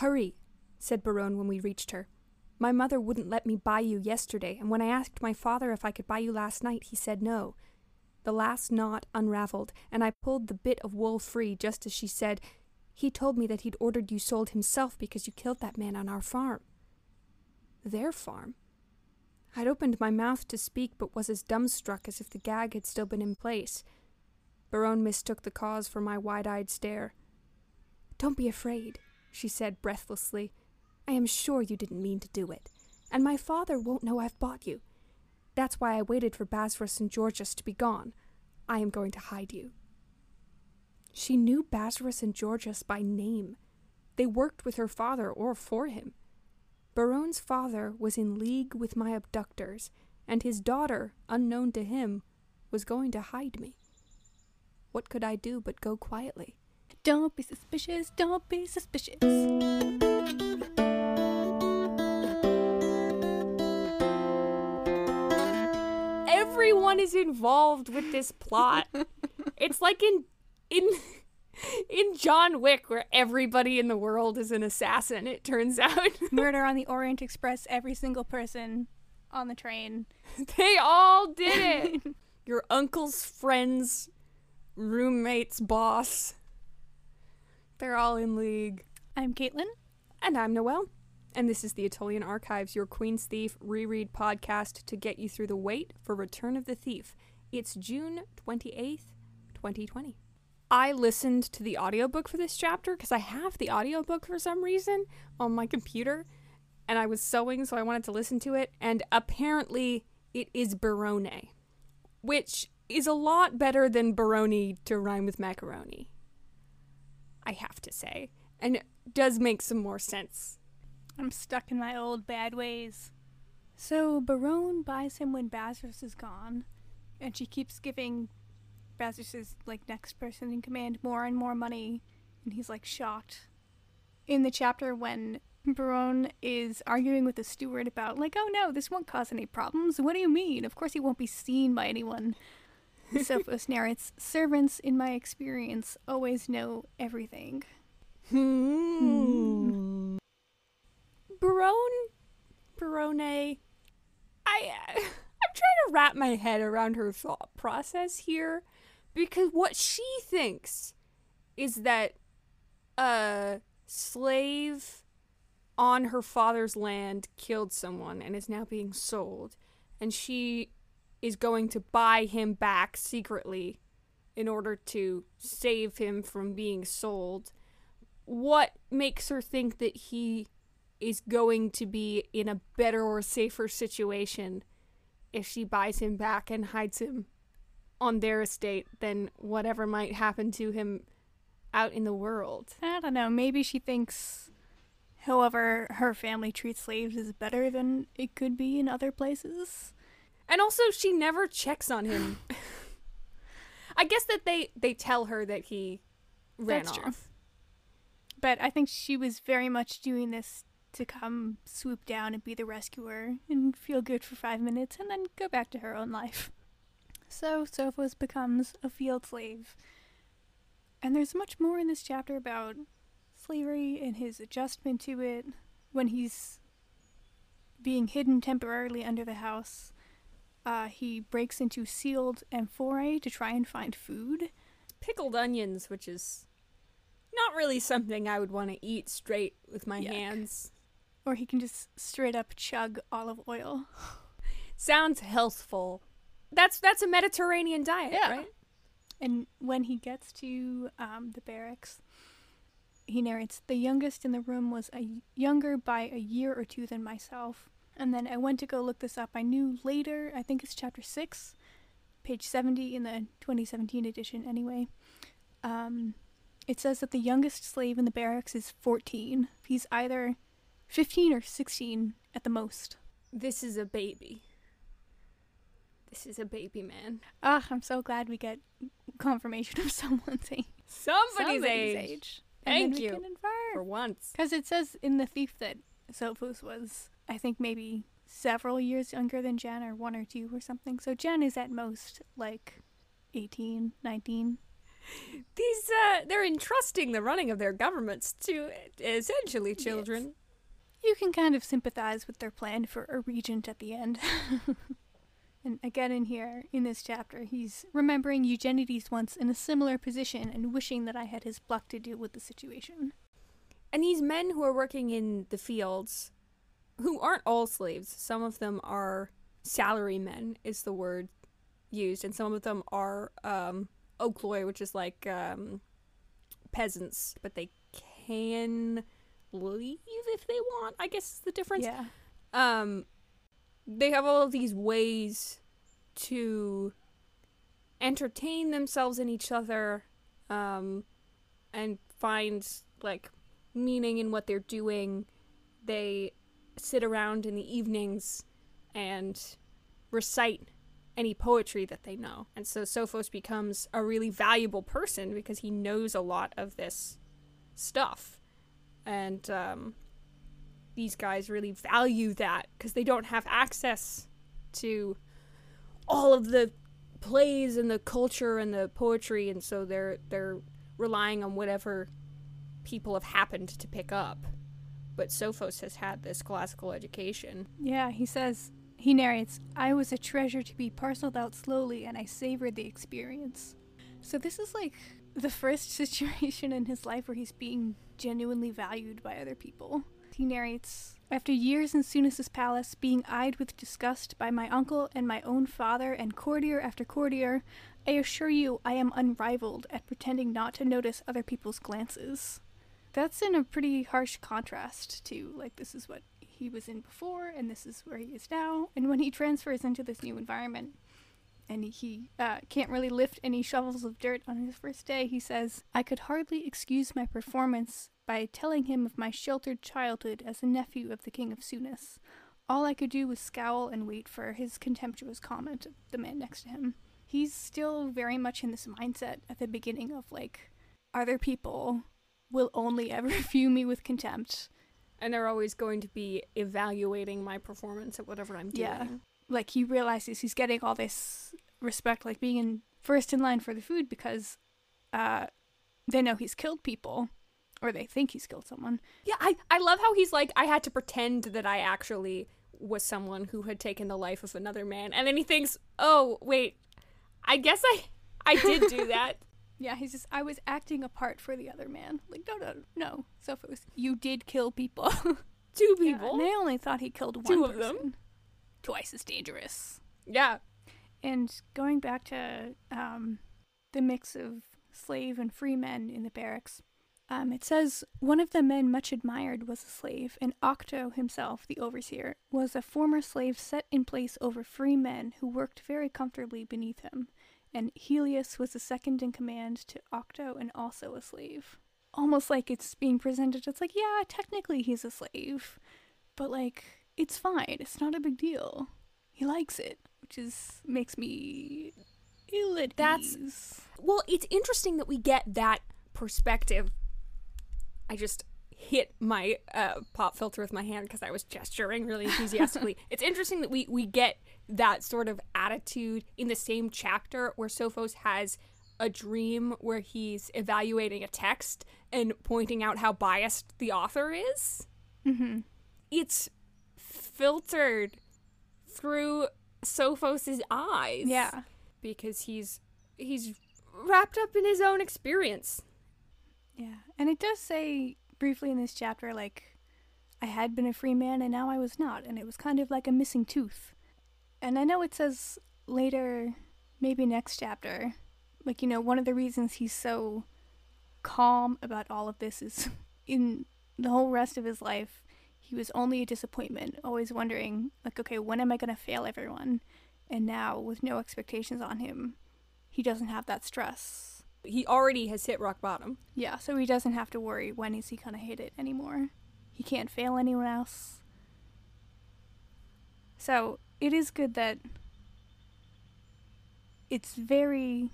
Hurry, said Barone when we reached her. My mother wouldn't let me buy you yesterday, and when I asked my father if I could buy you last night, he said no. The last knot unraveled, and I pulled the bit of wool free just as she said, He told me that he'd ordered you sold himself because you killed that man on our farm. Their farm? I'd opened my mouth to speak, but was as dumbstruck as if the gag had still been in place. Barone mistook the cause for my wide eyed stare. Don't be afraid, she said breathlessly. I am sure you didn't mean to do it, and my father won't know I've bought you. That's why I waited for Basrus and Georgius to be gone. I am going to hide you. She knew Basrus and Georgius by name. They worked with her father or for him. Barone's father was in league with my abductors, and his daughter, unknown to him, was going to hide me. What could I do but go quietly? Don't be suspicious, don't be suspicious. Everyone is involved with this plot. it's like in in in John Wick where everybody in the world is an assassin, it turns out. Murder on the Orient Express, every single person on the train. they all did it. Your uncle's friend's roommate's boss. They're all in league. I'm Caitlin. And I'm Noelle. And this is the Attolian Archives, your Queen's Thief reread podcast to get you through the wait for Return of the Thief. It's June 28th, 2020. I listened to the audiobook for this chapter because I have the audiobook for some reason on my computer and I was sewing, so I wanted to listen to it. And apparently, it is Barone, which is a lot better than Baroni to rhyme with macaroni. I have to say. And it does make some more sense. I'm stuck in my old bad ways. So Barone buys him when Basrus is gone, and she keeps giving Basrus's like next person in command more and more money, and he's like shocked. In the chapter when Barone is arguing with the steward about like, oh no, this won't cause any problems. What do you mean? Of course he won't be seen by anyone. Sophos narrates, servants, in my experience, always know everything. Hmm. Barone, Barone, I, uh, I'm trying to wrap my head around her thought process here, because what she thinks is that a slave on her father's land killed someone and is now being sold, and she is going to buy him back secretly in order to save him from being sold. What makes her think that he is going to be in a better or safer situation if she buys him back and hides him on their estate than whatever might happen to him out in the world? I don't know. Maybe she thinks, however, her family treats slaves is better than it could be in other places. And also, she never checks on him. I guess that they they tell her that he ran That's off. true. But I think she was very much doing this to come swoop down and be the rescuer and feel good for five minutes and then go back to her own life. So Sophos becomes a field slave. And there's much more in this chapter about slavery and his adjustment to it when he's being hidden temporarily under the house. Uh, he breaks into sealed amphorae to try and find food. Pickled onions, which is not really something I would want to eat straight with my Yuck. hands. Or he can just straight up chug olive oil. Sounds healthful. That's that's a Mediterranean diet, Yeah. right? And when he gets to um, the barracks, he narrates the youngest in the room was a younger by a year or two than myself. And then I went to go look this up. I knew later, I think it's chapter 6, page 70 in the 2017 edition, anyway. Um, it says that the youngest slave in the barracks is 14. He's either 15 or 16 at the most. This is a baby. This is a baby man. Ah, I'm so glad we get confirmation of someone's age. Somebody's, age. And then Thank we you. can infer. For once. Because it says in The Thief that Sophos was, I think, maybe several years younger than Gen, or one or two or something. So Gen is at most like 18, 19. These uh, they're entrusting the running of their governments to essentially children. You can kind of sympathize with their plan for a regent at the end. and again, in here, in this chapter, he's remembering Eugenides once in a similar position and wishing that I had his pluck to deal with the situation. And these men who are working in the fields, who aren't all slaves, some of them are salary men, is the word used, and some of them are um, which is like um, peasants, but they can leave if they want. I guess is the difference. Yeah. Um, they have all of these ways to entertain themselves and each other, um, and find like meaning in what they're doing. They sit around in the evenings and recite any poetry that they know. And so Sophos becomes a really valuable person because he knows a lot of this stuff. And um, these guys really value that because they don't have access to all of the plays and the culture and the poetry and so they're they're relying on whatever people have happened to pick up. But Sophos has had this classical education. Yeah, he says, he narrates, I was a treasure to be parceled out slowly, and I savored the experience. So, this is like the first situation in his life where he's being genuinely valued by other people. He narrates, After years in Sounis's palace, being eyed with disgust by my uncle and my own father and courtier after courtier, I assure you I am unrivaled at pretending not to notice other people's glances. That's in a pretty harsh contrast to, like, this is what he was in before, and this is where he is now. And when he transfers into this new environment, and he uh, can't really lift any shovels of dirt on his first day, he says, I could hardly excuse my performance by telling him of my sheltered childhood as a nephew of the King of Sounis. All I could do was scowl and wait for his contemptuous comment of the man next to him. He's still very much in this mindset at the beginning of like, are there people will only ever view me with contempt. And they're always going to be evaluating my performance at whatever I'm doing. Yeah. Like he realizes he's getting all this respect, like being in first in line for the food because uh, they know he's killed people, or they think he's killed someone. Yeah, I, I love how he's like, I had to pretend that I actually was someone who had taken the life of another man. And then he thinks, oh, wait, I guess I I did do that. Yeah, he's just, I was acting a part for the other man. Like, no, no, no. So if it was, you did kill people. Two Yeah, people. and they only thought he killed one Two of person. them. Twice as dangerous. yeah. And going back to um, the mix of slave and free men in the barracks, um, it says one of the men much admired was a slave, and Octo himself, the overseer, was a former slave set in place over free men who worked very comfortably beneath him. And Helios was the second in command to Octo and also a slave. Almost like it's being presented it's like, yeah, technically he's a slave, but like, it's fine. It's not a big deal. He likes it, which is makes me ill at That's- ease. Well, it's interesting that we get that perspective. I just hit my uh, pop filter with my hand because I was gesturing really enthusiastically. it's interesting that we we get that sort of attitude in the same chapter where Sophos has a dream where he's evaluating a text and pointing out how biased the author is. Mm-hmm. It's filtered through Sophos's eyes. Yeah. because he's he's wrapped up in his own experience. Yeah. And it does say briefly in this chapter, like, I had been a free man and now I was not, and it was kind of like a missing tooth. And I know it says later, maybe next chapter, like, you know, one of the reasons he's so calm about all of this is in the whole rest of his life, he was only a disappointment, always wondering, like, okay, when am I going to fail everyone? And now, with no expectations on him, he doesn't have that stress. He already has hit rock bottom. Yeah, so he doesn't have to worry when is he gonna hit it anymore. He can't fail anyone else. So it is good that it's very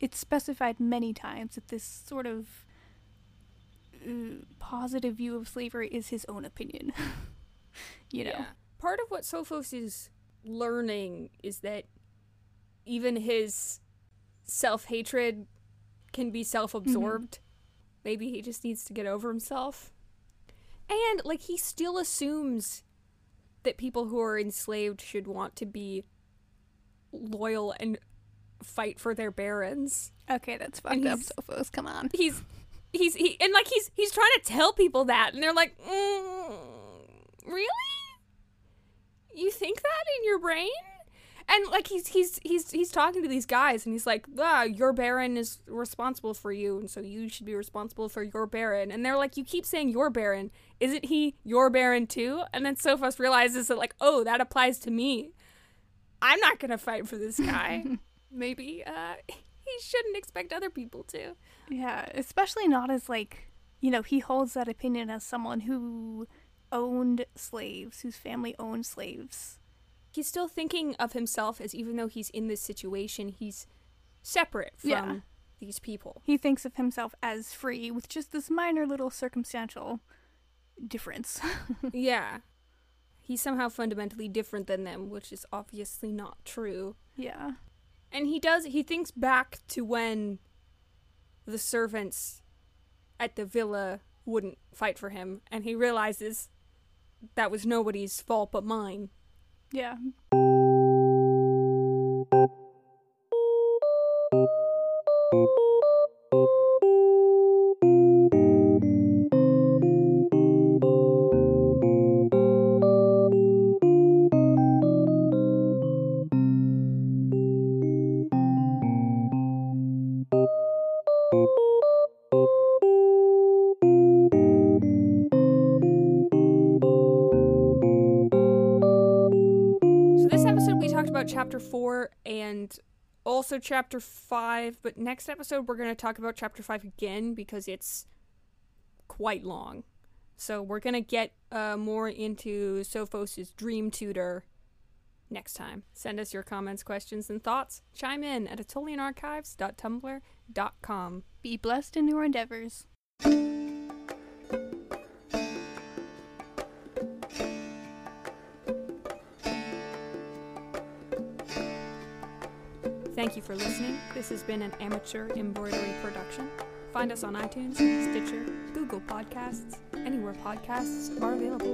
it's specified many times that this sort of uh, positive view of slavery is his own opinion. you know. Part of what Sophos is learning is that even his self hatred can be self-absorbed. Maybe he just needs to get over himself. And like he still assumes that people who are enslaved should want to be loyal and fight for their barons. Okay, that's fucked up, Sophos. Come on. He's he's he and like he's he's trying to tell people that and they're like, mm, "Really? You think that in your brain?" And like he's he's he's he's talking to these guys and he's like, "Ah, your baron is responsible for you and so you should be responsible for your baron." And they're like, "You keep saying your baron. Isn't he your baron too?" And then Sophos realizes that like, "Oh, that applies to me. I'm not going to fight for this guy." Maybe uh he shouldn't expect other people to. Yeah, especially not as like, you know, he holds that opinion as someone who owned slaves, whose family owned slaves. He's still thinking of himself as even though he's in this situation, he's separate from Yeah. these people. He thinks of himself as free with just this minor little circumstantial difference. yeah. He's somehow fundamentally different than them, which is obviously not true. yeah. And he does he thinks back to when the servants at the villa wouldn't fight for him and he realizes that was nobody's fault but mine. Yeah. Chapter 4 and also chapter 5, but next episode we're going to talk about chapter 5 again because it's quite long. So we're going to get uh, more into Sophos' dream tutor next time. Send us your comments, questions, and thoughts. Chime in at attolianarchives.tumblr.com. Be blessed in your endeavors. Thank you for listening. This has been an amateur embroidery production. Find us on iTunes, Stitcher, Google Podcasts, anywhere podcasts are available.